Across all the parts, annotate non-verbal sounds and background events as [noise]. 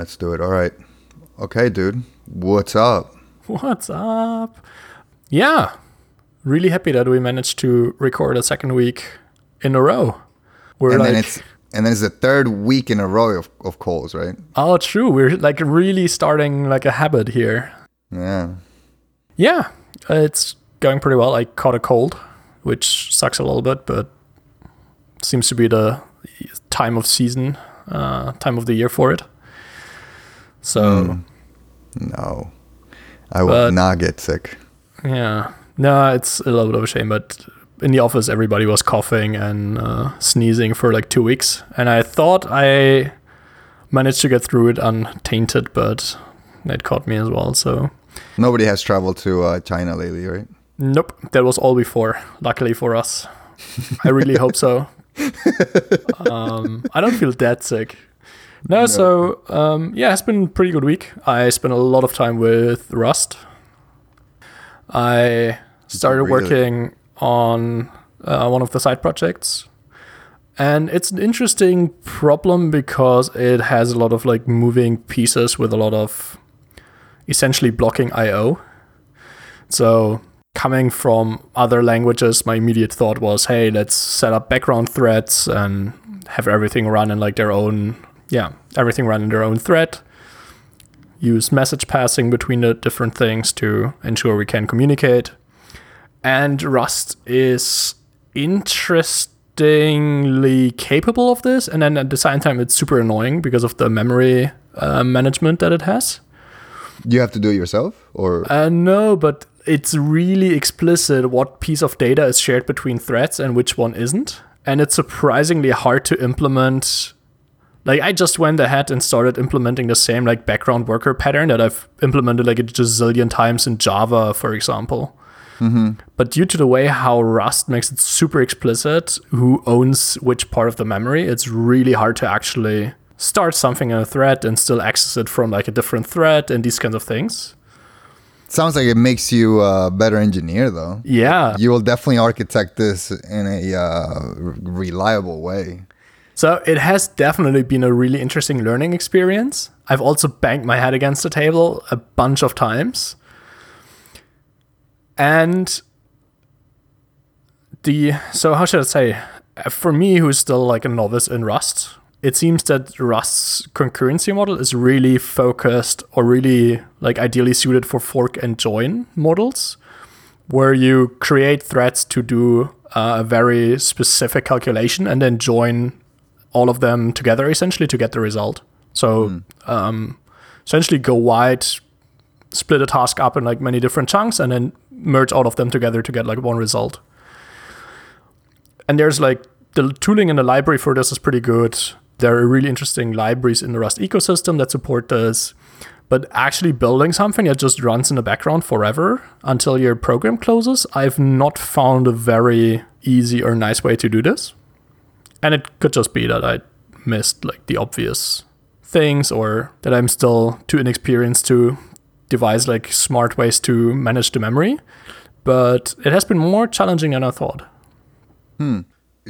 Let's do it. All right. Okay, dude. What's up? What's up? Yeah, really happy that we managed to record a second week in a row. We're and like, then it's and then it's the third week in a row of, of calls, right? Oh, true. We're like really starting like a habit here. Yeah. Yeah, it's going pretty well. I caught a cold, which sucks a little bit, but seems to be the time of season, uh, time of the year for it. So. Mm. No. I will not get sick. Yeah. No, it's a little bit of a shame, but in the office, everybody was coughing and uh, sneezing for like two weeks. And I thought I managed to get through it untainted, but it caught me as well. So nobody has traveled to uh, China lately, right? Nope. That was all before, luckily for us. I really hope so. [laughs] Um, I don't feel that sick. No, no. so um, yeah, it's been a pretty good week. I spent a lot of time with Rust. I started really? working on uh, one of the side projects. And it's an interesting problem because it has a lot of like moving pieces with a lot of essentially blocking IO. So coming from other languages, my immediate thought was, hey, let's set up background threads and have everything run in like their own yeah, everything run in their own thread. Use message passing between the different things to ensure we can communicate. And Rust is interestingly capable of this. And then at the same time, it's super annoying because of the memory uh, management that it has. You have to do it yourself, or uh, no? But it's really explicit what piece of data is shared between threads and which one isn't, and it's surprisingly hard to implement like I just went ahead and started implementing the same like background worker pattern that I've implemented like a gazillion times in Java, for example. Mm-hmm. But due to the way how Rust makes it super explicit who owns which part of the memory, it's really hard to actually start something in a thread and still access it from like a different thread and these kinds of things. Sounds like it makes you a better engineer, though. Yeah. You will definitely architect this in a uh, reliable way. So it has definitely been a really interesting learning experience. I've also banged my head against the table a bunch of times. And the so how should I say? For me, who's still like a novice in Rust, it seems that Rust's concurrency model is really focused or really like ideally suited for fork and join models, where you create threads to do uh, a very specific calculation and then join all of them together essentially to get the result. So mm. um, essentially go wide, split a task up in like many different chunks, and then merge all of them together to get like one result. And there's like the tooling in the library for this is pretty good. There are really interesting libraries in the Rust ecosystem that support this. But actually building something that just runs in the background forever until your program closes, I've not found a very easy or nice way to do this and it could just be that I missed like the obvious things or that I'm still too inexperienced to devise like smart ways to manage the memory. But it has been more challenging than I thought. Hmm.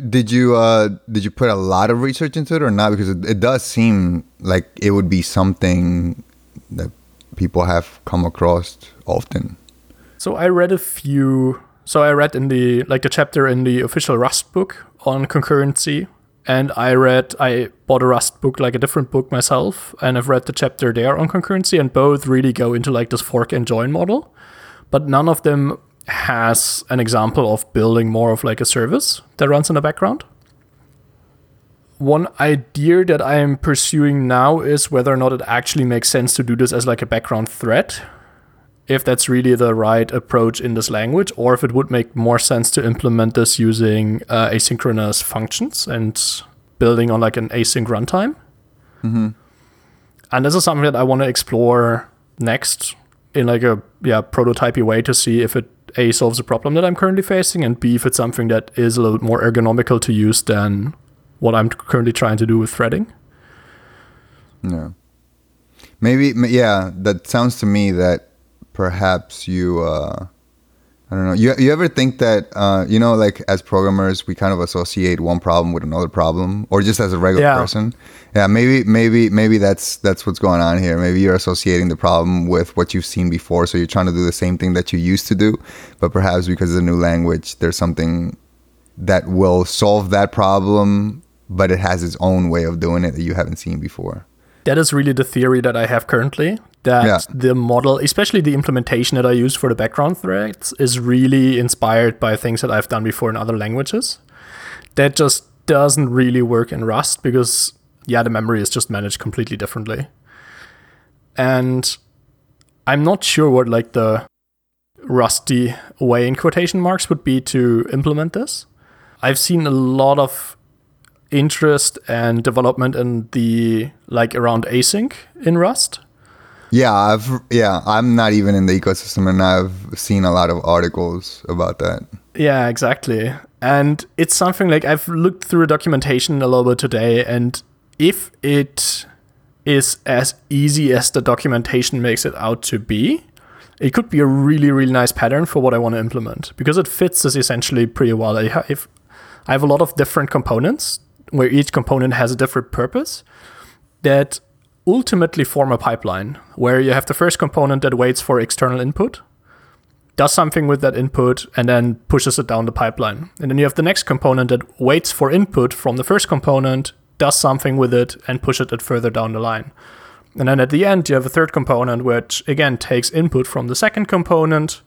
Did you uh did you put a lot of research into it or not? Because it, it does seem like it would be something that people have come across often. So I read a few so I read in the like the chapter in the official Rust book on concurrency, and I read I bought a Rust book like a different book myself, and I've read the chapter there on concurrency, and both really go into like this fork and join model, but none of them has an example of building more of like a service that runs in the background. One idea that I am pursuing now is whether or not it actually makes sense to do this as like a background thread if that's really the right approach in this language, or if it would make more sense to implement this using uh, asynchronous functions and building on like an async runtime. Mm-hmm. And this is something that I want to explore next in like a yeah prototypey way to see if it a solves a problem that I'm currently facing, and b if it's something that is a little bit more ergonomical to use than what I'm currently trying to do with threading. Yeah. Maybe yeah, that sounds to me that perhaps you uh, I don't know. You you ever think that uh, you know, like as programmers, we kind of associate one problem with another problem, or just as a regular Yeah. person? Yeah, maybe maybe maybe that's that's what's going on here. Maybe you're associating the problem with what you've seen before, so you're trying to do the same thing that you used to do, but perhaps because of the new language, there's something that will solve that problem, but it has its own way of doing it that you haven't seen before. That is really the theory that I have currently. That Yeah. the model, especially the implementation that I use for the background threads, is really inspired by things that I've done before in other languages. That just doesn't really work in Rust because, yeah, the memory is just managed completely differently. And I'm not sure what like the rusty way in quotation marks would be to implement this. I've seen a lot of interest and development in the like around async in Rust. Yeah, I've yeah, I'm not even in the ecosystem, and I've seen a lot of articles about that. Yeah, exactly. And it's something like I've looked through documentation a little bit today, and if it is as easy as the documentation makes it out to be, it could be a really, really nice pattern for what I want to implement because it fits this essentially pretty well. I ha- if I have a lot of different components where each component has a different purpose that ultimately form a pipeline where you have the first component that waits for external input does something with that input and then pushes it down the pipeline. And then you have the next component that waits for input from the first component, does something with it, and pushes it further down the line. And then at the end, you have a third component which again takes input from the second component,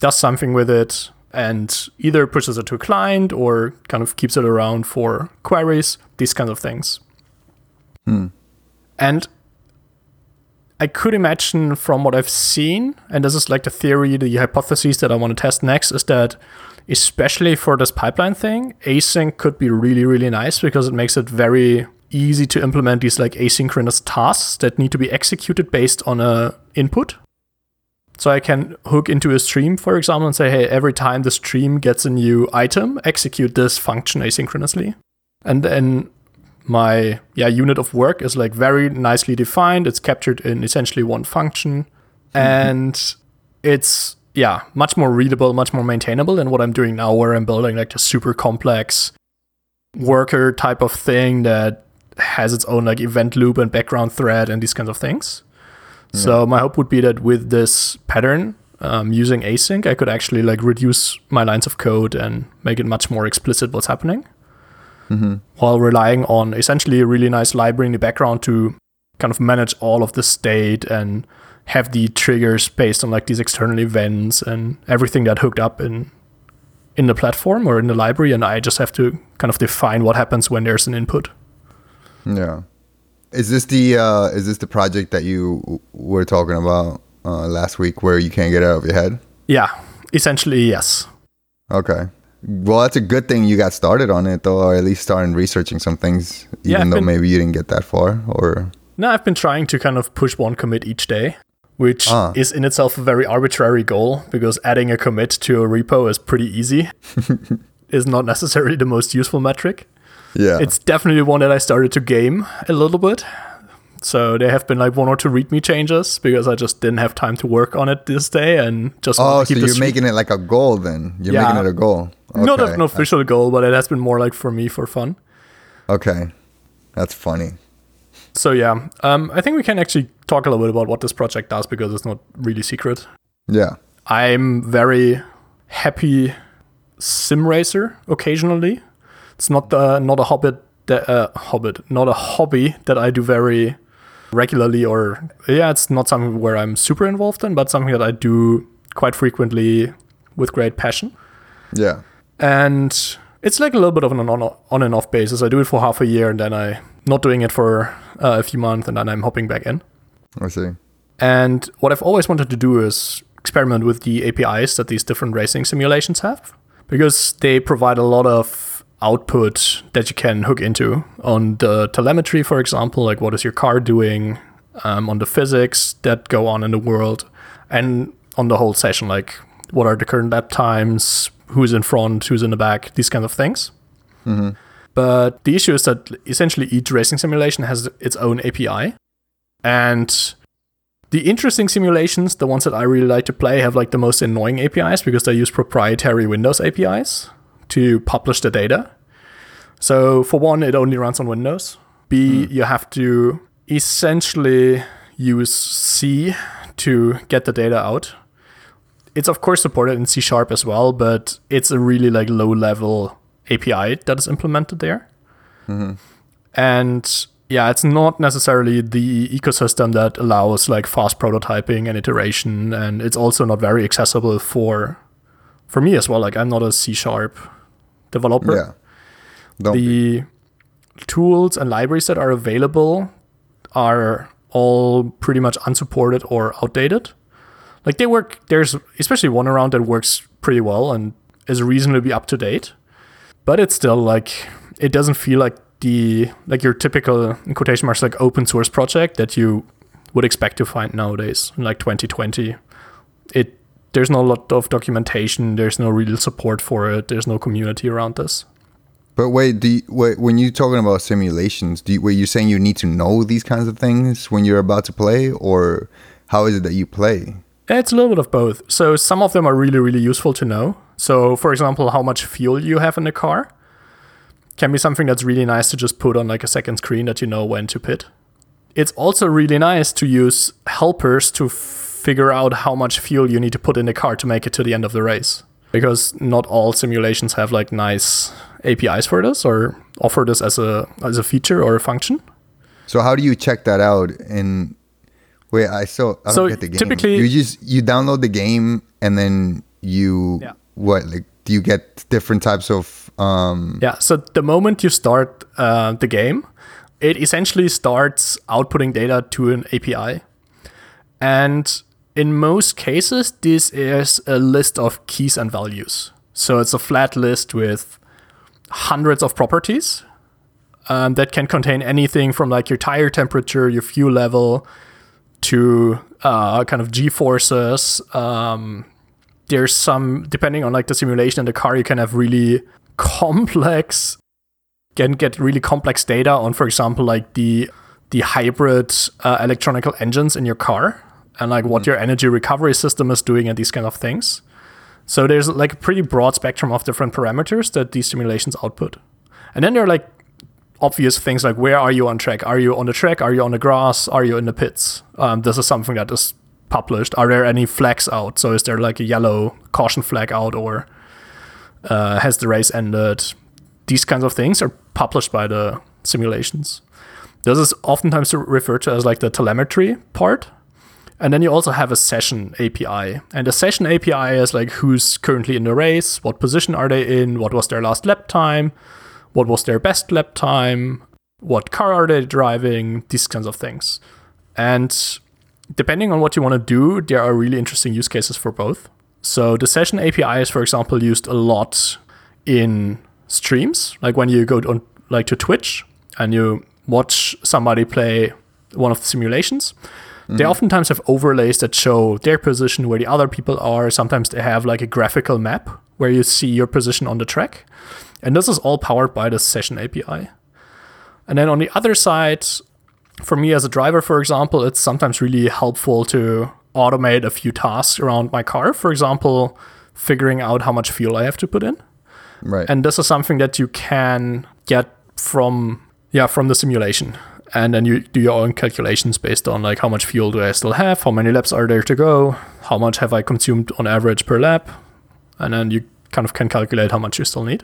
does something with it, and either pushes it to a client or kind of keeps it around for queries, these kinds of things. Hmm. And I could imagine from what I've seen, and this is like the theory, the hypothesis that I want to test next, is that especially for this pipeline thing, async could be really, really nice because it makes it very easy to implement these like asynchronous tasks that need to be executed based on a input. So I can hook into a stream, for example, and say, hey, every time the stream gets a new item, execute this function asynchronously. And then my yeah unit of work is like very nicely defined. It's captured in essentially one function, mm-hmm. and it's yeah much more readable, much more maintainable than what I'm doing now, where I'm building like a super complex worker type of thing that has its own like event loop and background thread and these kinds of things. So my hope would be that with this pattern, um, using async, I could actually like reduce my lines of code and make it much more explicit what's happening while relying on essentially a really nice library in the background to kind of manage all of the state and have the triggers based on like these external events and everything that hooked up in in the platform or in the library and I just have to kind of define what happens when there's an input. Yeah. Is this the uh, is this the project that you were talking about uh, last week, where you can't get it out of your head? Yeah, essentially yes. Okay. Well, that's a good thing you got started on it, though, or at least started researching some things, even Yeah, though been- maybe you didn't get that far. Or No, I've been trying to kind of push one commit each day, which Ah. is in itself a very arbitrary goal because adding a commit to a repo is pretty easy. [laughs] is not necessarily the most useful metric. Yeah, It's definitely one that I started to game a little bit. So there have been like one or two README changes because I just didn't have time to work on it this day and just oh, to so you're making it like a goal then? You're Yeah. making it a goal. not an official goal, but it has been more like for me for fun. Okay, that's funny. So yeah, um, I think we can actually talk a little bit about what this project does because it's not really secret. Yeah. I'm very happy sim racer occasionally. It's not uh, not a hobbit that, uh, hobbit not a hobby that I do very regularly or yeah, it's not something where I'm super involved in, but something that I do quite frequently with great passion. Yeah. And it's like a little bit of an on, on and off basis. I do it for half a year and then I not doing it for uh, a few months and then I'm hopping back in. I see. And what I've always wanted to do is experiment with the APIs that these different racing simulations have because they provide a lot of output that you can hook into on the telemetry, for example, like what is your car doing, um, on the physics that go on in the world, and on the whole session, like what are the current lap times, who's in front, who's in the back, these kind of things. But the issue is that essentially each racing simulation has its own API. And The interesting simulations, the ones that I really like to play, have like the most annoying APIs because they use proprietary Windows APIs to publish the data. So for one, it only runs on Windows. B, hmm. you have to essentially use C to get the data out. It's of course supported in C sharp as well, but it's a really like low level API that is implemented there. Mm-hmm. And yeah, it's not necessarily the ecosystem that allows like fast prototyping and iteration, and it's also not very accessible for for me as well. Like I'm not a C sharp developer. Yeah. Don't be. the tools and libraries that are available are all pretty much unsupported or outdated. Like they work, there's especially one around that works pretty well and is reasonably up to date, but it's still like it doesn't feel like the like your typical in quotation marks like open source project that you would expect to find nowadays in like 2020. It there's no lot of documentation, there's no real support for it, there's no community around this. But wait, do you, wait, when you're talking about simulations, do you, were you saying you need to know these kinds of things when you're about to play, or how is it that you play? It's a little bit of both. So some of them are really, really useful to know. So for example, how much fuel you have in the car can be something that's really nice to just put on like a second screen that you know when to pit. It's also really nice to use helpers to figure out how much fuel you need to put in the car to make it to the end of the race. Because not all simulations have like nice APIs for this or offer this as a as a feature or a function. So how do you check that out? And wait, I still I don't So get the game. typically- you just you download the game and then you Yeah. what like do you get different types of um Yeah, so the moment you start uh, the game, it essentially starts outputting data to an API. And in most cases, this is a list of keys and values. So it's a flat list with hundreds of properties um, that can contain anything from like your tire temperature, your fuel level, to uh, kind of G forces. Um, there's some depending on like the simulation in the car, you can have really complex can get really complex data on, for example, like the the hybrid uh, electronical engines in your car and like what your energy recovery system is doing and these kind of things. So there's like a pretty broad spectrum of different parameters that these simulations output. And then there are like obvious things like where are you on track? Are you on the track? Are you on the grass? Are you in the pits? Um, this is something that is published. Are there any flags out? So is there like a yellow caution flag out or uh, has the race ended? These kinds of things are published by the simulations. This is oftentimes referred to as like the telemetry part. And then you also have a session API. And the session API is like who's currently in the race, what position are they in, what was their last lap time, what was their best lap time, what car are they driving, these kinds of things. And depending on what you want to do, there are really interesting use cases for both. So the session API is, for example, used a lot in streams, like when you go on like to Twitch and you watch somebody play one of the simulations. They mm. oftentimes have overlays that show their position, where the other people are. Sometimes they have like a graphical map where you see your position on the track. And this is all powered by the session API. And then on the other side, for me as a driver, for example, it's sometimes really helpful to automate a few tasks around my car. For example, figuring out how much fuel I have to put in. right. And this is something that you can get from yeah, from the simulation. And then you do your own calculations based on like how much fuel do I still have, how many laps are there to go, how much have I consumed on average per lap, and then you kind of can calculate how much you still need.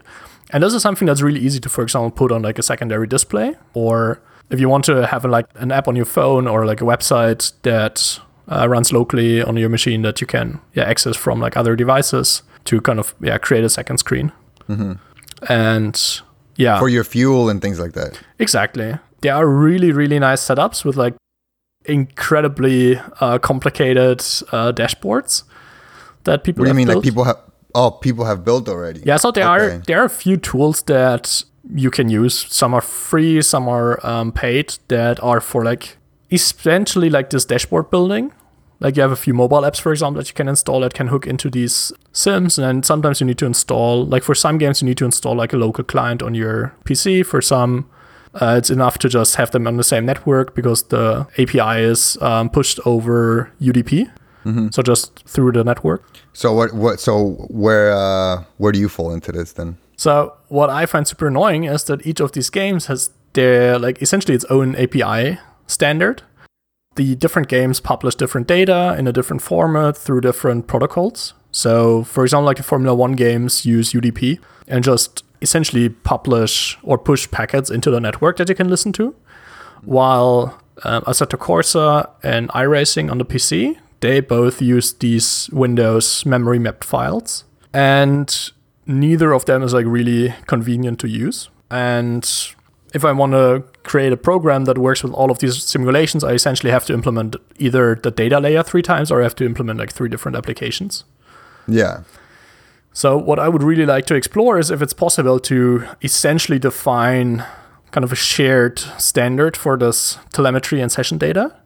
And this is something that's really easy to, for example, put on like a secondary display, or if you want to have like an app on your phone or like a website that uh, runs locally on your machine that you can yeah access from like other devices to kind of yeah create a second screen. And yeah, For your fuel and things like that. Exactly. There are really, really nice setups with like incredibly uh, complicated uh, dashboards that people What do you mean? built. Like people have oh people have built already. Yeah, so there are there are a few tools that you can use. Some are free, some are um, paid. That are for like essentially like this dashboard building. Like you have a few mobile apps, for example, that you can install that can hook into these sims, and then sometimes you need to install. Like for some games, you need to install like a local client on your PC. For some, Uh, it's enough to just have them on the same network because the API is um, pushed over UDP, so just through the network. So what? What? So where? Uh, where do you fall into this then? So what I find super annoying is that each of these games has their like essentially its own API standard. The different games publish different data in a different format through different protocols. So for example, like the Formula One games use UDP and just essentially publish or push packets into the network that you can listen to. While um, Assetto Corsa and iRacing on the PC, they both use these Windows memory mapped files. And neither of them is like really convenient to use. And if I want to create a program that works with all of these simulations, I essentially have to implement either the data layer three times or I have to implement like three different applications. Yeah. So, what I would really like to explore is if it's possible to essentially define kind of a shared standard for this telemetry and session data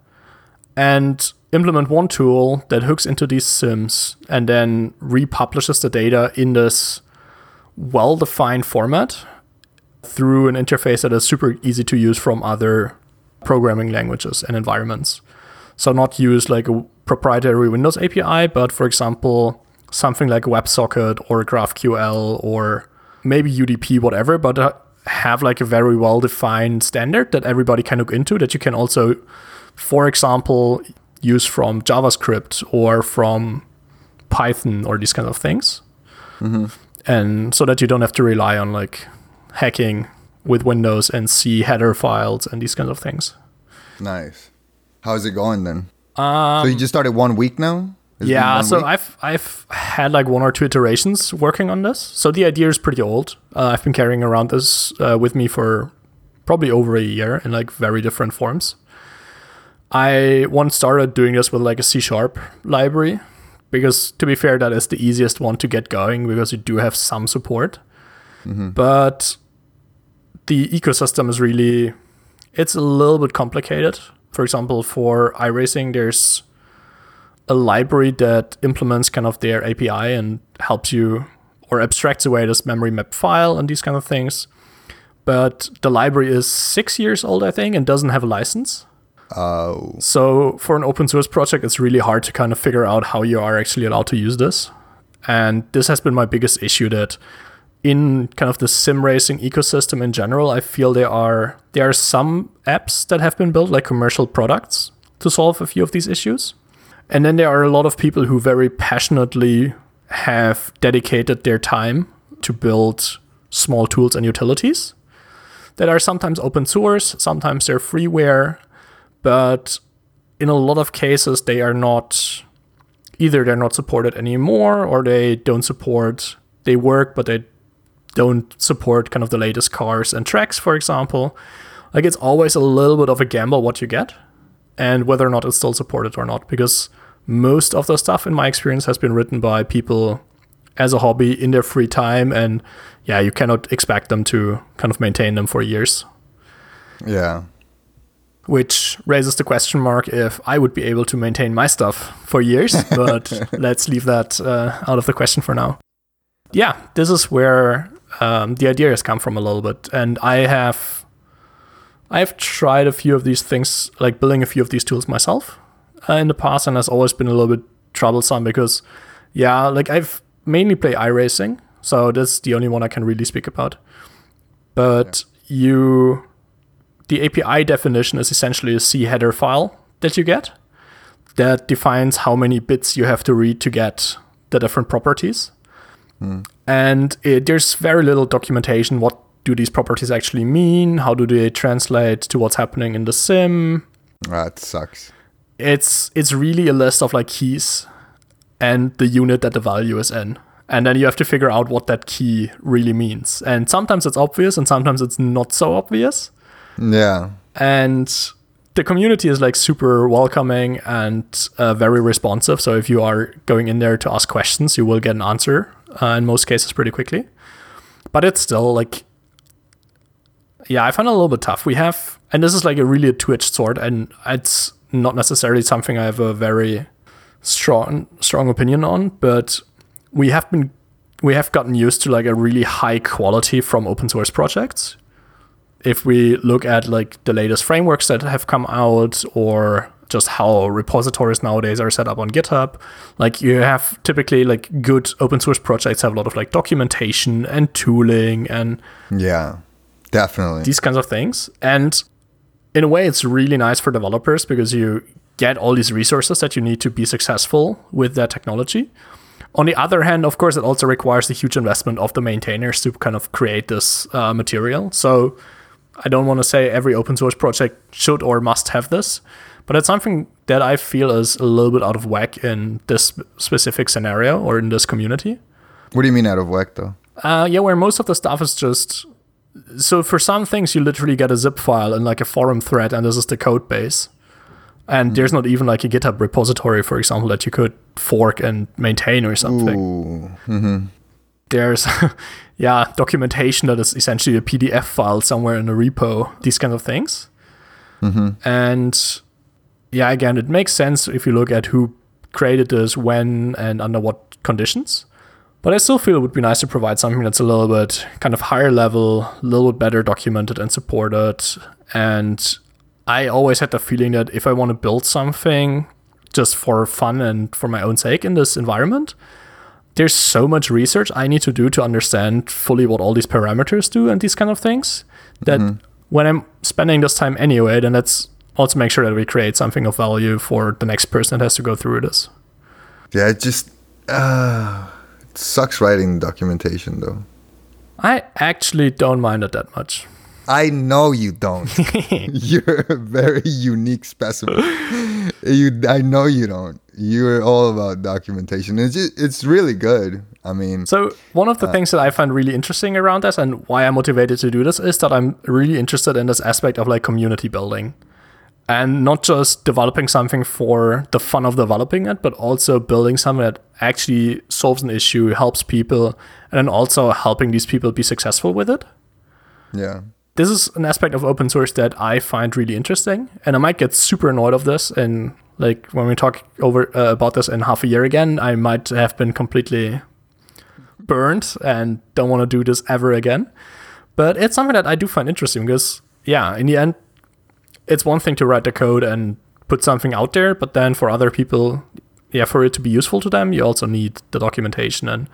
and implement one tool that hooks into these sims and then republishes the data in this well defined format through an interface that is super easy to use from other programming languages and environments. So, not use like a proprietary Windows API, but for example, something like WebSocket or GraphQL or maybe UDP, whatever, but uh, have like a very well defined standard that everybody can look into that you can also, for example, use from JavaScript or from Python or these kind of things. And so that you don't have to rely on like hacking with Windows and C header files and these kinds of things. Nice. How's it going then? Um, so you just started one week now? Has it been yeah, so week? I've I've had like one or two iterations working on this. So the idea is pretty old. Uh, I've been carrying around this uh, with me for probably over a year in like very different forms. I once started doing this with like a C sharp library because to be fair, that is the easiest one to get going because you do have some support. But the ecosystem is really it's a little bit complicated. For example, for iRacing, there's a library that implements kind of their API and helps you or abstracts away this memory map file and these kind of things. But the library is six years old, I think, and doesn't have a license. Oh, So for an open source project, it's really hard to kind of figure out how you are actually allowed to use this. And this has been my biggest issue that in kind of the sim racing ecosystem in general, I feel there are there are some apps that have been built like commercial products to solve a few of these issues. And then there are a lot of people who very passionately have dedicated their time to build small tools and utilities that are sometimes open source, sometimes they're freeware, but in a lot of cases they are not either they're not supported anymore or they don't support they work but they don't support kind of the latest cars and tracks for example. Like it's always a little bit of a gamble what you get and whether or not it's still supported or not because most of the stuff in my experience has been written by people as a hobby in their free time and yeah you cannot expect them to kind of maintain them for years yeah. which raises the question mark if I would be able to maintain my stuff for years, [laughs] but let's leave that uh, out of the question for now. Yeah, this is where um, the idea has come from a little bit, and I have I have tried a few of these things, like building a few of these tools myself uh, in the past, and has always been a little bit troublesome because, yeah, like I've mainly played iRacing, so that's the only one I can really speak about. But you the API definition is essentially a C header file that you get that defines how many bits you have to read to get the different properties. And it, there's very little documentation. What do these properties actually mean? How do they translate to what's happening in the sim? That sucks. It's it's really a list of like keys and the unit that the value is in. And then you have to figure out what that key really means. And sometimes it's obvious and sometimes it's not so obvious Yeah. and the community is like super welcoming and uh, very responsive so if you are going in there to ask questions you will get an answer uh, in most cases pretty quickly but it's still like yeah i find it a little bit tough we have and this is like a really a two-edged sword and it's not necessarily something i have a very strong strong opinion on but we have been we have gotten used to like a really high quality from open source projects if we look at like the latest frameworks that have come out or just how repositories nowadays are set up on GitHub. Like you have typically like good open source projects have a lot of like documentation and tooling and Yeah, definitely. these kinds of things. And in a way, it's really nice for developers because you get all these resources that you need to be successful with that technology. On the other hand, of course, it also requires a huge investment of the maintainers to kind of create this uh, material. So I don't want to say every open source project should or must have this, but it's something that I feel is a little bit out of whack in this specific scenario or in this community. what do you mean out of whack though? Uh, yeah, where most of the stuff is just so for some things you literally get a zip file and like a forum thread, and this is the code base. And hmm. there's not even like a GitHub repository, for example, that you could fork and maintain or something. Ooh, mm-hmm. There's [laughs] yeah, documentation that is essentially a PDF file somewhere in a repo, these kind of things. Mm-hmm. And yeah, again, it makes sense if you look at who created this, when, and under what conditions. But I still feel it would be nice to provide something that's a little bit kind of higher level, a little bit better documented and supported. And I always had the feeling that if I want to build something just for fun and for my own sake in this environment, there's so much research I need to do to understand fully what all these parameters do and these kind of things that when I'm spending this time anyway, then let's also make sure that we create something of value for the next person that has to go through this. yeah. It just uh, sucks writing documentation though. I actually don't mind it that much. I know you don't. [laughs] [laughs] You're a very unique specimen. You, I know you don't. You're all about documentation. It's just, it's really good. I mean, So one of the uh, things that I find really interesting around this and why I'm motivated to do this is that I'm really interested in this aspect of like community building. And not just developing something for the fun of developing it, but also building something that actually solves an issue, helps people, and then also helping these people be successful with it. yeah, This is an aspect of open source that I find really interesting, and I might get super annoyed of this. And like when we talk over uh, about this in half a year again, I might have been completely burned and don't want to do this ever again. But it's something that I do find interesting because, yeah, in the end, it's one thing to write the code and put something out there, but then for other people, yeah, for it to be useful to them, you also need the documentation. And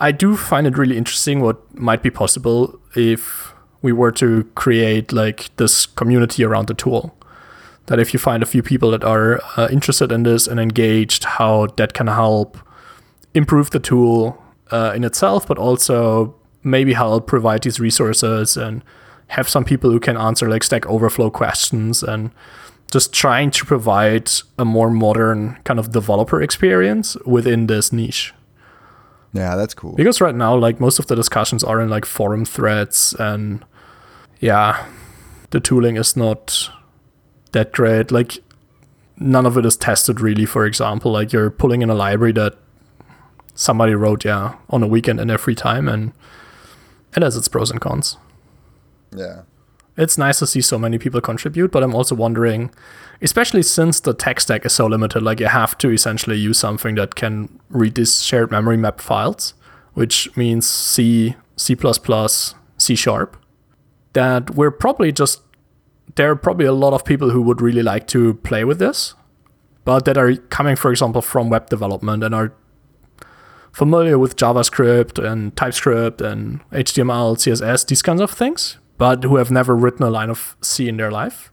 I do find it really interesting what might be possible if we were to create like this community around the tool. That if you find a few people that are uh, interested in this and engaged, how that can help improve the tool uh, in itself, but also maybe help provide these resources and have some people who can answer like Stack Overflow questions and just trying to provide a more modern kind of developer experience within this niche. yeah, that's cool. Because right now, like most of the discussions are in like forum threads, and yeah, the tooling is not that great. Like none of it is tested really. For example, like you're pulling in a library that somebody wrote, yeah, on a weekend in their free time, and it has its pros and cons. Yeah, It's nice to see so many people contribute, but I'm also wondering, especially since the tech stack is so limited, like you have to essentially use something that can read these shared memory map files, which means C, C++, C sharp, that we're probably just, there are probably a lot of people who would really like to play with this, but that are coming, for example, from web development and are familiar with JavaScript and TypeScript and HTML, CSS, these kinds of things, but who have never written a line of C in their life.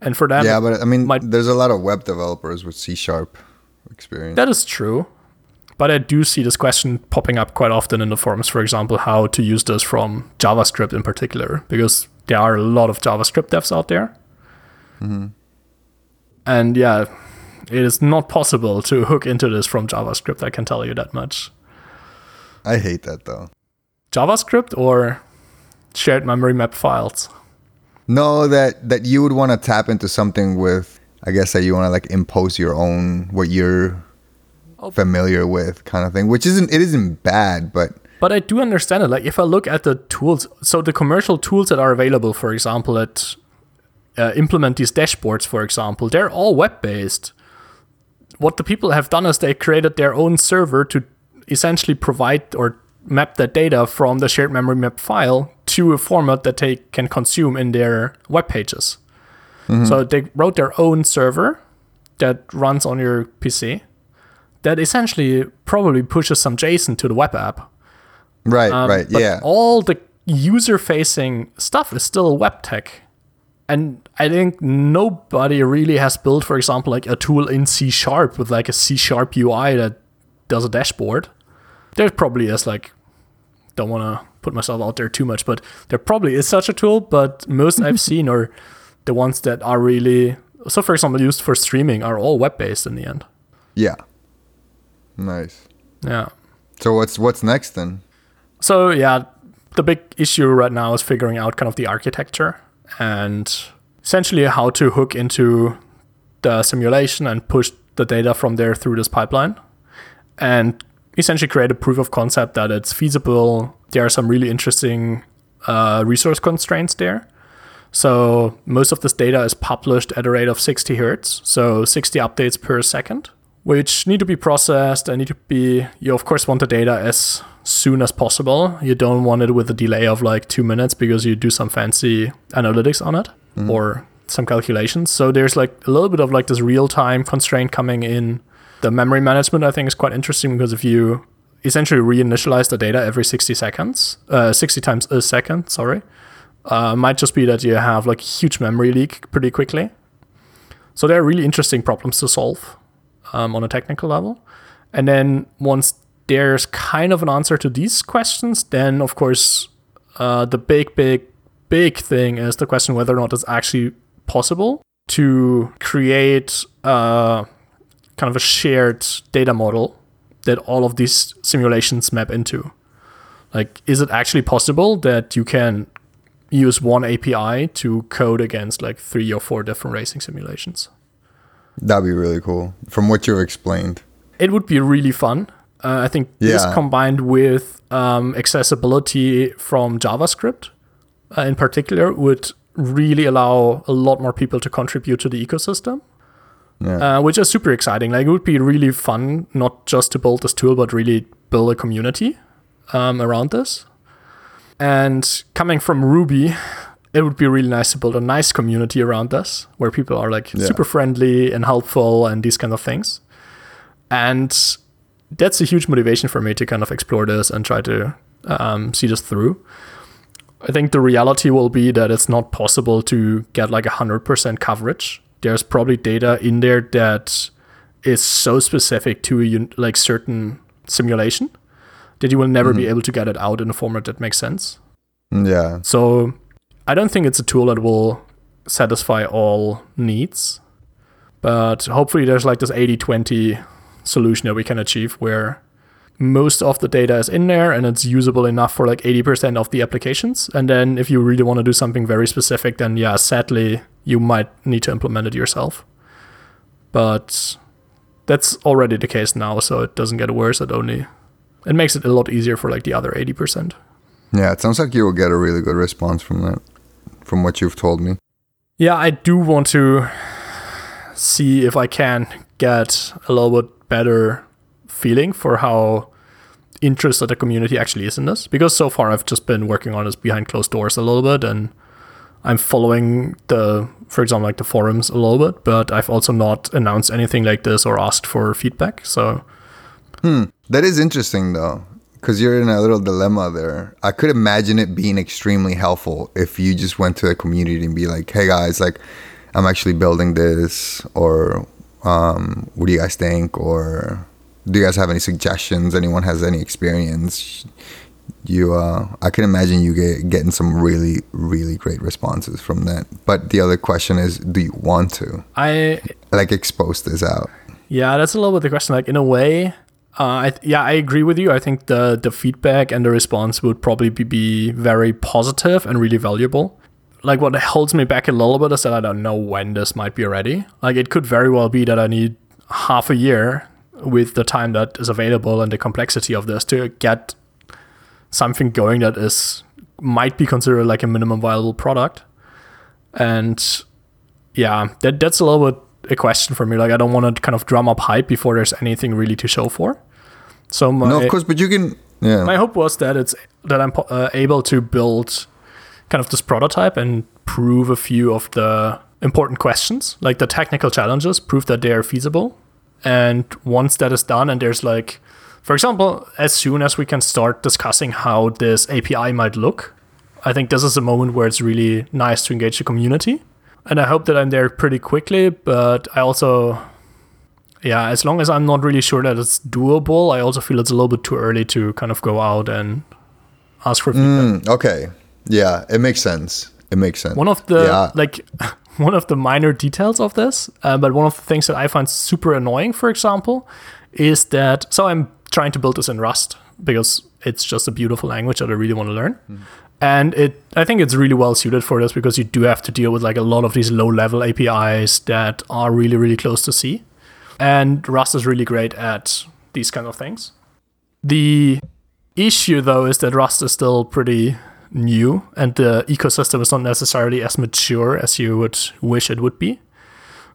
And for them, yeah, but I mean, might- there's a lot of web developers with C sharp experience. that is true. But I do see this question popping up quite often in the forums, for example, how to use this from JavaScript in particular, because there are a lot of JavaScript devs out there. Mm-hmm. And yeah, it is not possible to hook into this from JavaScript, I can tell you that much. I hate that though. JavaScript or shared memory map files? No, that that you would want to tap into something with. I guess that you want to like impose your own what you're Oh. familiar with, kind of thing. Which isn't it isn't bad, but But I do understand it. Like if I look at the tools, so the commercial tools that are available, for example, that uh, implement these dashboards, for example, they're all web based. What the people have done is they created their own server to essentially provide or map that data from the shared memory map file to a format that they can consume in their web pages. So they wrote their own server that runs on your PC that essentially probably pushes some JSON to the web app. Right, Um, right, but yeah. All the user facing stuff is still web tech. And I think nobody really has built, for example, like a tool in C sharp with like a C sharp UI that does a dashboard. There probably is like, don't want to put myself out there too much, but there probably is such a tool. But most I've [laughs] seen are the ones that are really, so for example, used for streaming are all web based in the end. yeah. Nice. Yeah. So what's what's next then? So yeah, the big issue right now is figuring out kind of the architecture and essentially how to hook into the simulation and push the data from there through this pipeline and essentially create a proof of concept that it's feasible. There are some really interesting uh, resource constraints there. So most of this data is published at a rate of 60 hertz, so 60 updates per second, which need to be processed and need to be. You of course want the data as soon as possible. You don't want it with a delay of like two minutes because you do some fancy analytics on it or some calculations. So there's like a little bit of like this real time constraint coming in. The memory management I think is quite interesting because if you essentially reinitialize the data every 60 seconds, uh, 60 times a second, sorry, uh, might just be that you have like a huge memory leak pretty quickly. So there are really interesting problems to solve um, on a technical level. And then once there's kind of an answer to these questions, then of course uh, the big, big, big thing is the question whether or not it's actually possible to create uh, kind of a shared data model that all of these simulations map into. Like, is it actually possible that you can use one API to code against like three or four different racing simulations? That'd be really cool. From what you've explained. It would be really fun. Uh, I think this combined with um, accessibility from JavaScript uh, in particular would really allow a lot more people to contribute to the ecosystem. Yeah. uh, which is super exciting. Like it would be really fun, not just to build this tool, but really build a community um, around this. And coming from Ruby, it would be really nice to build a nice community around this, where people are like Yeah. super friendly and helpful and these kind of things. And that's a huge motivation for me to kind of explore this and try to um, see this through. I think the reality will be that it's not possible to get like 100% coverage. There's probably data in there that is so specific to a un- like certain simulation that you will never be mm-hmm. able to get it out in a format that makes sense. Yeah. So I don't think it's a tool that will satisfy all needs. But hopefully there's like this 80-20 solution that we can achieve where most of the data is in there and it's usable enough for like 80% of the applications. And then if you really want to do something very specific, then yeah, sadly, you might need to implement it yourself. But that's already the case now, so it doesn't get worse. It only it makes it a lot easier for like the other 80%. Yeah, it sounds like you will get a really good response from that, from what you've told me. Yeah, I do want to see if I can get a little bit better feeling for how interested the community actually is in this. Because so far I've just been working on this behind closed doors a little bit and I'm following the, for example, like the forums a little bit, but I've also not announced anything like this or asked for feedback. So That is interesting though, because you're in a little dilemma there. I could imagine it being extremely helpful if you just went to the community and be like, "Hey guys, like, I'm actually building this," or um, "What do you guys think?" or "Do you guys have any suggestions? Anyone has any experience?" You, uh, I can imagine you get getting some really, really great responses from that. But the other question is, do you want to I like expose this out? Yeah, that's a little bit the question. Like in a way, uh, I th- yeah, I agree with you. I think the the feedback and the response would probably be, be very positive and really valuable. Like what holds me back a little bit is that I don't know when this might be ready. Like it could very well be that I need half a year with the time that is available and the complexity of this to get something going that is might be considered like a minimum viable product. And yeah, that that's a little bit a question for me. Like I don't want to kind of drum up hype before there's anything really to show for. So my No, of course, but you can. Yeah. my hope was that it's that I'm uh, able to build kind of this prototype and prove a few of the important questions, like the technical challenges, prove that they are feasible. And once that is done, and there's like, for example, as soon as we can start discussing how this API might look, I think this is a moment where it's really nice to engage the community. And I hope that I'm there pretty quickly, but I also, yeah, as long as I'm not really sure that it's doable, I also feel it's a little bit too early to kind of go out and ask for feedback. Mm, okay. Yeah, it makes sense. It makes sense. One of the Yeah. like [laughs] one of the minor details of this, uh, but one of the things that I find super annoying, for example, is that so I'm trying to build this in Rust because it's just a beautiful language that I really want to learn. And it I think it's really well suited for this because you do have to deal with like a lot of these low level APIs that are really, really close to C. And Rust is really great at these kind of things. The issue though is that Rust is still pretty new and the ecosystem is not necessarily as mature as you would wish it would be.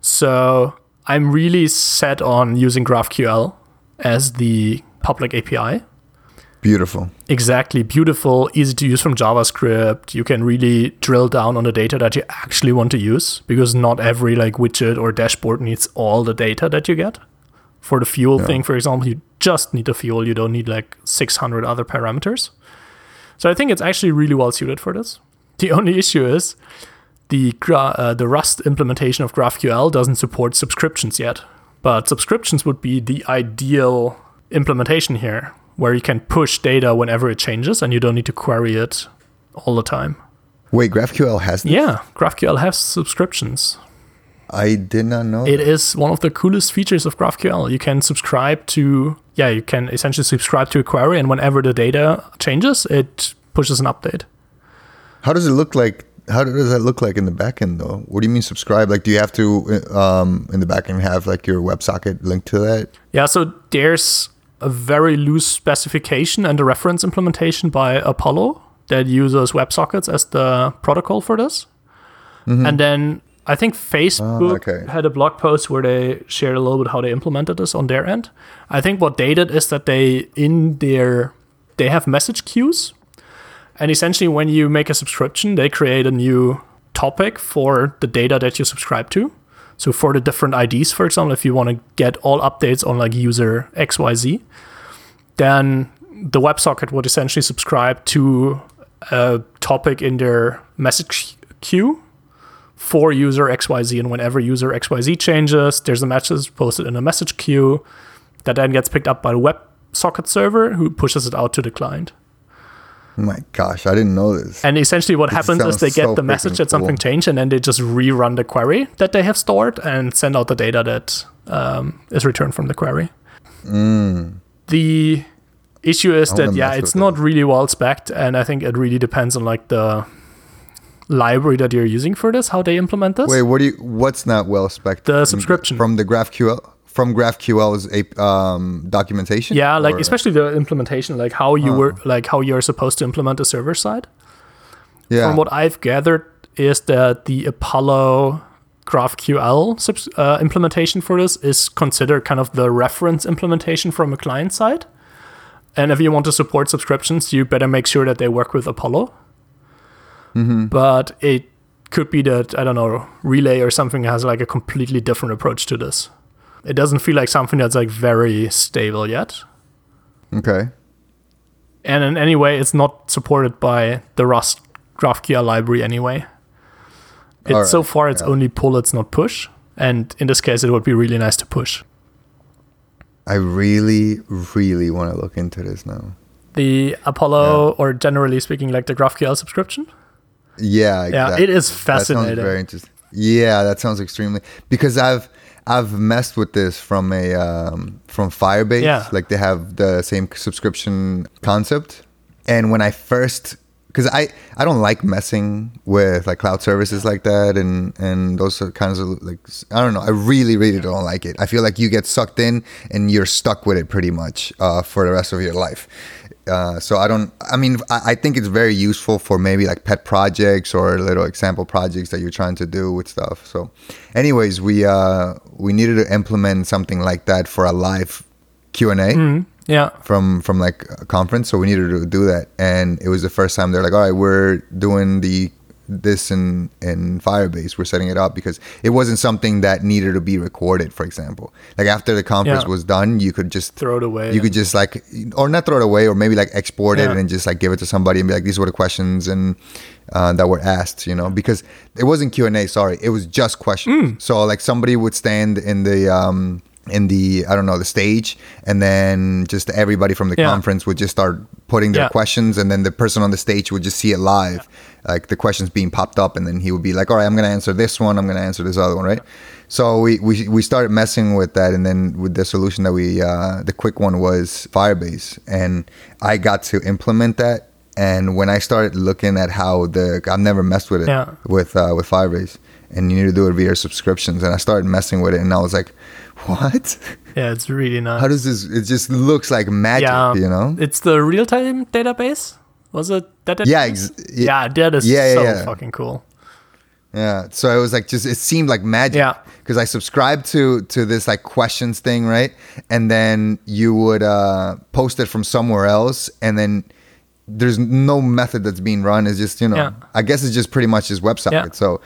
So I'm really set on using GraphQL as the public API. Beautiful. Exactly. Beautiful, easy to use from JavaScript. You can really drill down on the data that you actually want to use because not every like widget or dashboard needs all the data that you get. For the fuel Yeah. thing, for example, you just need the fuel. You don't need like 600 other parameters. So I think it's actually really well suited for this. The only issue is the gra- uh, the Rust implementation of GraphQL doesn't support subscriptions yet. But subscriptions would be the ideal implementation here, where you can push data whenever it changes and you don't need to query it all the time. Wait, GraphQL has this? Yeah, GraphQL has subscriptions. I did not know. It is one of the coolest features of GraphQL. You can subscribe to, yeah, you can essentially subscribe to a query, and whenever the data changes, it pushes an update. How does it look like? How does that look like in the backend though? What do you mean subscribe? Like, do you have to um, in the backend have like your WebSocket linked to that? Yeah, so there's a very loose specification and a reference implementation by Apollo that uses WebSockets as the protocol for this. And then I think Facebook ah, okay. had a blog post where they shared a little bit how they implemented this on their end. I think what they did is that they in their they have message queues. And essentially when you make a subscription, they create a new topic for the data that you subscribe to. So for the different IDs, for example, if you want to get all updates on like user XYZ, then the WebSocket would essentially subscribe to a topic in their message queue for user XYZ. And whenever user XYZ changes, there's a message posted in a message queue that then gets picked up by the WebSocket server who pushes it out to the client. Oh my gosh, I didn't know this. And essentially, what This happens is they get so the message that something cool. changed, and then they just rerun the query that they have stored and send out the data that um, is returned from the query. The issue is Mm. That yeah, it's not that. really well spec'd, and I think it really depends on like the library that you're using for this, how they implement this. Wait, what do you? What's not well spec? The subscription. from the GraphQL from GraphQL's a um, documentation. Yeah, like Or- especially the implementation, like how you were, like how you're supposed to implement the server side. yeah. From what I've gathered, is that the Apollo GraphQL subs- uh, implementation for this is considered kind of the reference implementation from a client side. And if you want to support subscriptions, you better make sure that they work with Apollo. Mm-hmm. But it could be that I don't know Relay or something has like a completely different approach to this. It doesn't feel like something that's like very stable yet. okay. And in any way, it's not supported by the Rust GraphQL library anyway. It's Alright, so far it's yeah. only pull, it's not push. And in this case, it would be really nice to push. I really, really want to look into this now. The Apollo, or generally speaking, like the GraphQL subscription. Yeah, Yeah, it is fascinating. very interesting. Yeah, that sounds extremely because I've I've messed with this from a um, from Firebase. Yeah. Like they have the same subscription concept, and when I first because I I don't like messing with like cloud services like that and and those are kinds of like I don't know I really really don't like it. I feel like you get sucked in and you're stuck with it pretty much uh, for the rest of your life. Uh, so I don't. I mean, I, I think it's very useful for maybe like pet projects or little example projects that you're trying to do with stuff. So, anyways, we uh, we needed to implement something like that for a live Q and A. Yeah. from from like a conference, so we needed to do that, and it was the first time they're like, all right, we're doing the this in in Firebase, we're setting it up because it wasn't something that needed to be recorded. For example, like after the conference Yeah. was done, you could just Throw it away. you could just like or not throw it away or maybe like export it and just like give it to somebody and be like these were the questions and uh, that were asked you know because it wasn't q&a sorry it was just questions Hmm. so like somebody would stand in the um in the i don't know the stage and then just everybody from the Yeah. conference would just start putting their Yeah. questions and then the person on the stage would just see it live like the questions being popped up and then he would be like all right i'm gonna answer this one i'm gonna answer this other one right so we, we we started messing with that and then with the solution that we uh, the quick one was firebase and i got to implement that and when i started looking at how the i've never messed with it Yeah. with uh, with firebase and you need to do it via subscriptions and i started messing with it and i was like [laughs] what yeah, it's really nice. how does this it just looks like magic yeah, you know It's the real time database. Was it that? Yeah, database? ex- yeah, that is yeah, yeah, so yeah. fucking cool. Yeah. So it was like just it seemed like magic. Yeah. Because I subscribed to to this like questions thing, right? And then you would uh post it from somewhere else and then there's no method that's being run. It's just, you know, Yeah. I guess it's just pretty much his website. Yeah. So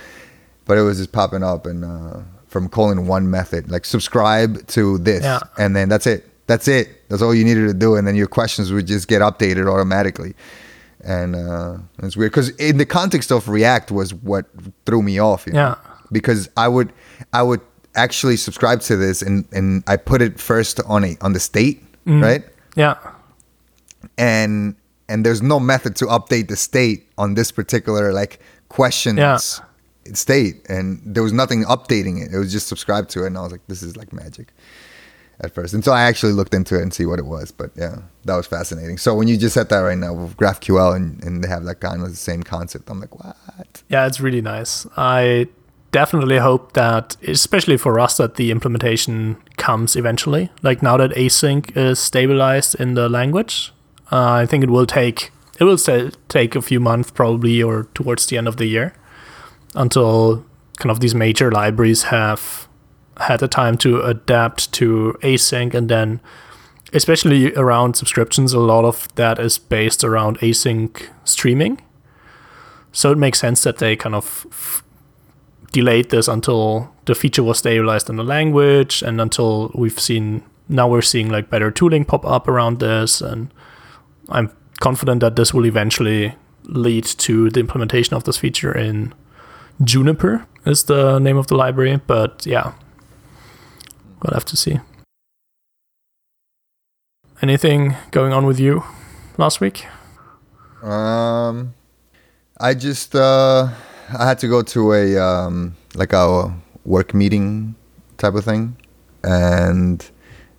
but it was just popping up and uh from calling one method. Like subscribe to this. Yeah. And then that's it. That's it. That's all you needed to do. And then your questions would just get updated automatically and uh, it's weird because in the context of React was what threw me off. You know? Yeah. Because I would I would actually subscribe to this and and I put it first on a on the state Mm. right Yeah, and and there's no method to update the state on this particular like questions Yeah. State and there was nothing updating it. It was just subscribed to it and i was like this is like magic at first. And so i actually looked into it and see what it was but yeah that was fascinating. So when you just said that right now with graphql and, and they have that kind of the same concept i'm like what? Yeah, it's really nice. I definitely hope that, especially for Rust, that the implementation comes eventually. Like now that async is stabilized in the language, uh, I think it will take it will take a few months probably, or towards the end of the year, until kind of these major libraries have had the time to adapt to async, and then especially around subscriptions, a lot of that is based around async streaming. So it makes sense that they kind of f- delayed this until the feature was stabilized in the language and until we've seen now we're seeing like better tooling pop up around this and I'm confident that this will eventually lead to the implementation of this feature in Juniper is the name of the library but yeah. We'll have to see. Anything going on with you last week? Um, I just uh, I had to go to a um, like a work meeting type of thing, and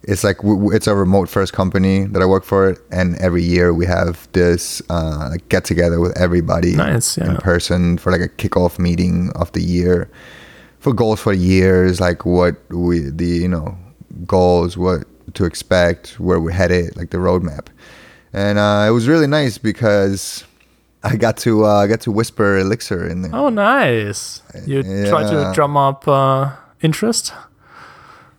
it's like it's a remote first company that I work for, and every year we have this uh, get together with everybody Nice, in person for like a kickoff meeting of the year for goals for years, like what we the you know goals, what to expect, where we're headed, like the roadmap. And uh, it was really nice because I got to uh, got to whisper Elixir in there. Oh, nice. You try to drum up uh, interest.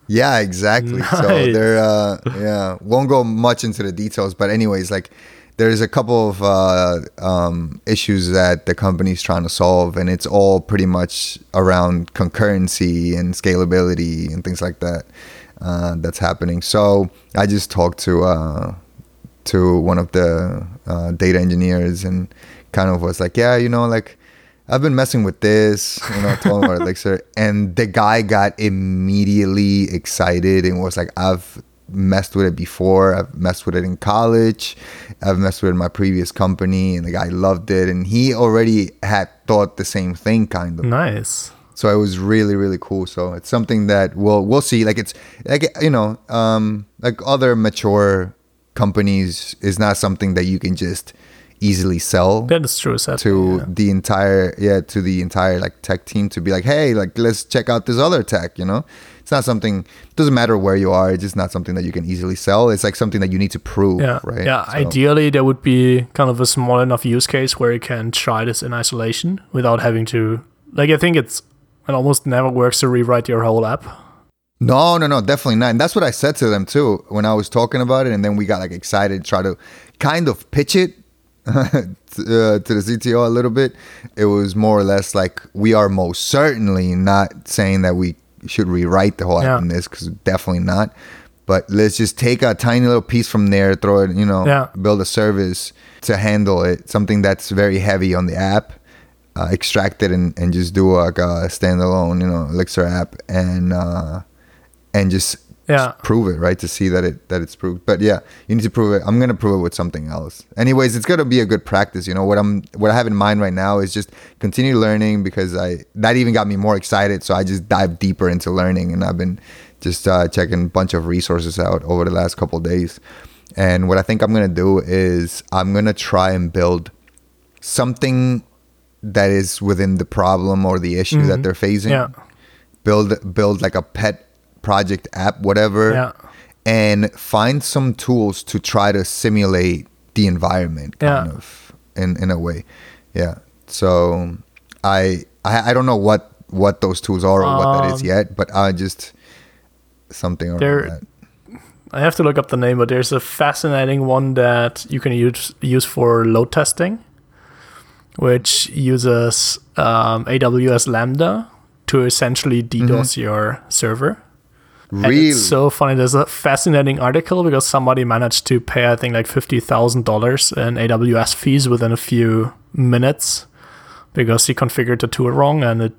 Yeah, exactly. So there, uh, yeah, won't go much into the details, but anyways, like there's a couple of uh, um, issues that the company's trying to solve, and it's all pretty much around concurrency and scalability and things like that. Uh, that's happening. So I just talked to uh, to one of the uh, data engineers and kind of was like, yeah, you know, like I've been messing with this, you know, told him about Elixir, and the guy got immediately excited and was like, I've messed with it before. I've messed with it in college. I've messed with it in my previous company, and the guy loved it, and he already had thought the same thing, kind of. Nice. So it was really really cool. So it's something that we'll we'll see. Like it's like you know, um, like other mature companies is not something that you can just easily sell That is true, to yeah. the entire yeah to the entire like tech team to be like hey like let's check out this other tech you know it's not something doesn't matter where you are it's just not something that you can easily sell it's like something that you need to prove Yeah, right yeah. So- Ideally, there would be kind of a small enough use case where you can try this in isolation without having to. Like, I think it's it almost never works to rewrite your whole app. No, no, no, definitely not. And that's what I said to them too when I was talking about it. And then we got like excited, try to kind of pitch it to, [laughs] uh, to the CTO a little bit. It was more or less like we are most certainly not saying that we should rewrite the whole Yeah. app in this because definitely not. But let's just take a tiny little piece from there, throw it, you know, Yeah. build a service to handle it, something that's very heavy on the app, uh, extract it and, and just do like a standalone, you know, Elixir app and uh, and just Yeah. prove it, right? To see that it that it's proved. But yeah, you need to prove it. I'm gonna prove it with something else. Anyways, it's gonna be a good practice. You know what I'm what I have in mind right now is just continue learning because I that even got me more excited. So I just dive deeper into learning, and I've been just uh, checking a bunch of resources out over the last couple of days. And what I think I'm gonna do is I'm gonna try and build something that is within the problem or the issue that they're facing Yeah. build build like a pet project app whatever Yeah. and find some tools to try to simulate the environment kind Yeah. of in in a way yeah so I, I i don't know what what those tools are or what that is Um, yet but i just something There- that I have to look up the name, but there's a fascinating one that you can use use for load testing, which uses um, AWS Lambda to essentially DDoS your server. And really it's so funny. There's a fascinating article because somebody managed to pay, I think, like fifty thousand dollars in AWS fees within a few minutes because he configured the tool wrong and it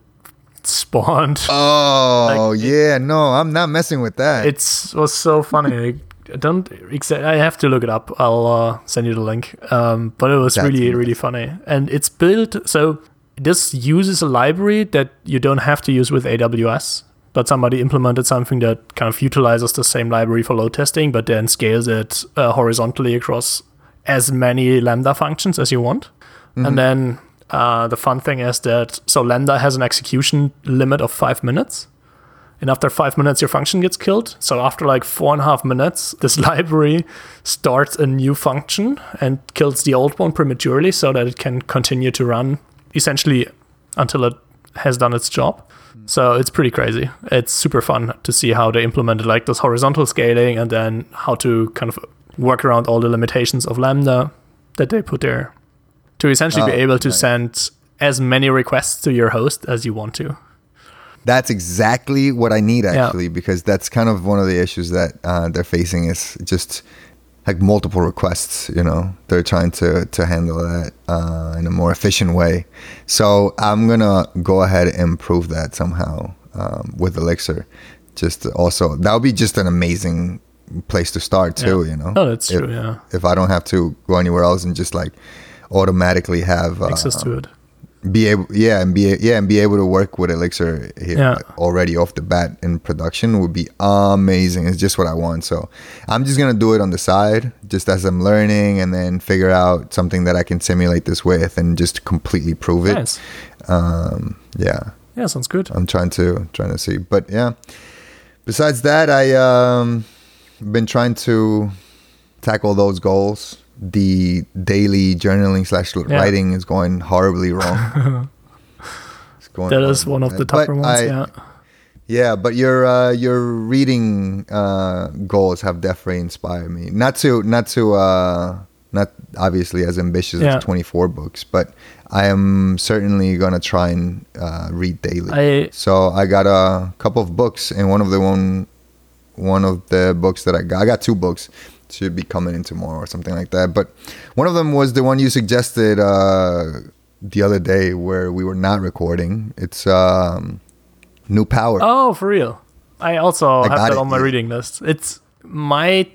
spawned. [laughs] oh like, yeah no i'm not messing with that It was so funny. I don't exactly. I have to look it up. I'll uh, send you the link. Um, but it was That's really really funny, and it's built so this uses a library that you don't have to use with AWS. But somebody implemented something that kind of utilizes the same library for load testing, but then scales it uh, horizontally across as many Lambda functions as you want. And then uh, the fun thing is that so Lambda has an execution limit of five minutes. And after five minutes, your function gets killed. So after like four and a half minutes, [laughs] this library starts a new function and kills the old one prematurely so that it can continue to run essentially until it has done its job. So it's pretty crazy. It's super fun to see how they implemented like this horizontal scaling and then how to kind of work around all the limitations of Lambda that they put there to essentially be Oh, able to nice. send as many requests to your host as you want to. That's exactly what I need Yeah. actually, because that's kind of one of the issues that uh, they're facing is just like multiple requests. You know, they're trying to to handle that uh, in a more efficient way. So I'm gonna go ahead and prove that somehow um, with Elixir. Just also that would be just an amazing place to start too. Yeah. You know, Oh, that's if, true. Yeah. If I don't have to go anywhere else and just like automatically have uh, Access to it. Be able yeah and be yeah and be able to work with elixir here Yeah. already off the bat in production would be amazing it's just what i want so i'm just gonna do it on the side just as i'm learning and then figure out something that i can simulate this with and just completely prove it Nice. um yeah Yeah, sounds good. i'm trying to trying to see but yeah besides that i um been trying to tackle those goals the daily journaling slash writing is going horribly wrong [laughs] It's going That is one of the bad. But tougher ones. I- yeah. yeah, but your uh, your reading uh, goals have definitely inspired me. Not to not to uh, not obviously as ambitious Yeah. as twenty four books, but I am certainly gonna try and uh, read daily. I so I got a couple of books, and one of the one one of the books that I got, I got two books. Should be coming in tomorrow or something like that. But one of them was the one you suggested uh, the other day, where we were not recording. It's um, New Power. oh for real. I also I have that it, on my yeah. reading list. It's my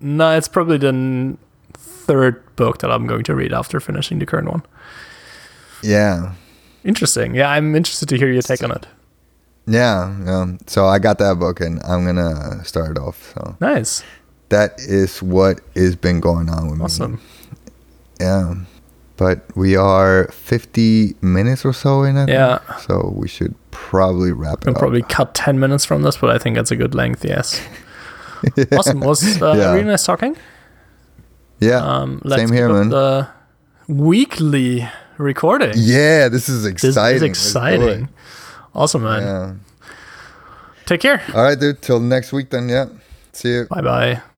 no, it's probably the n- third book that I'm going to read after finishing the current one. Yeah, Interesting. Yeah, I'm interested to hear your take on it. yeah, yeah. So I got that book, and I'm gonna start it off. So Nice. That is what has been going on with me. Awesome. Yeah, but we are 50 minutes or so in it. Yeah. So we should probably wrap it We'll probably cut 10 minutes from this, but I think that's a good length, yes. [laughs] Awesome. Was uh, Yeah. really nice talking. yeah. Um, let's Same here, man. The weekly recording. yeah, this is exciting. This is Let's do it. exciting. Awesome, man. Yeah. Take care. All right, dude. Till next week, then. Yeah. See you. Bye bye.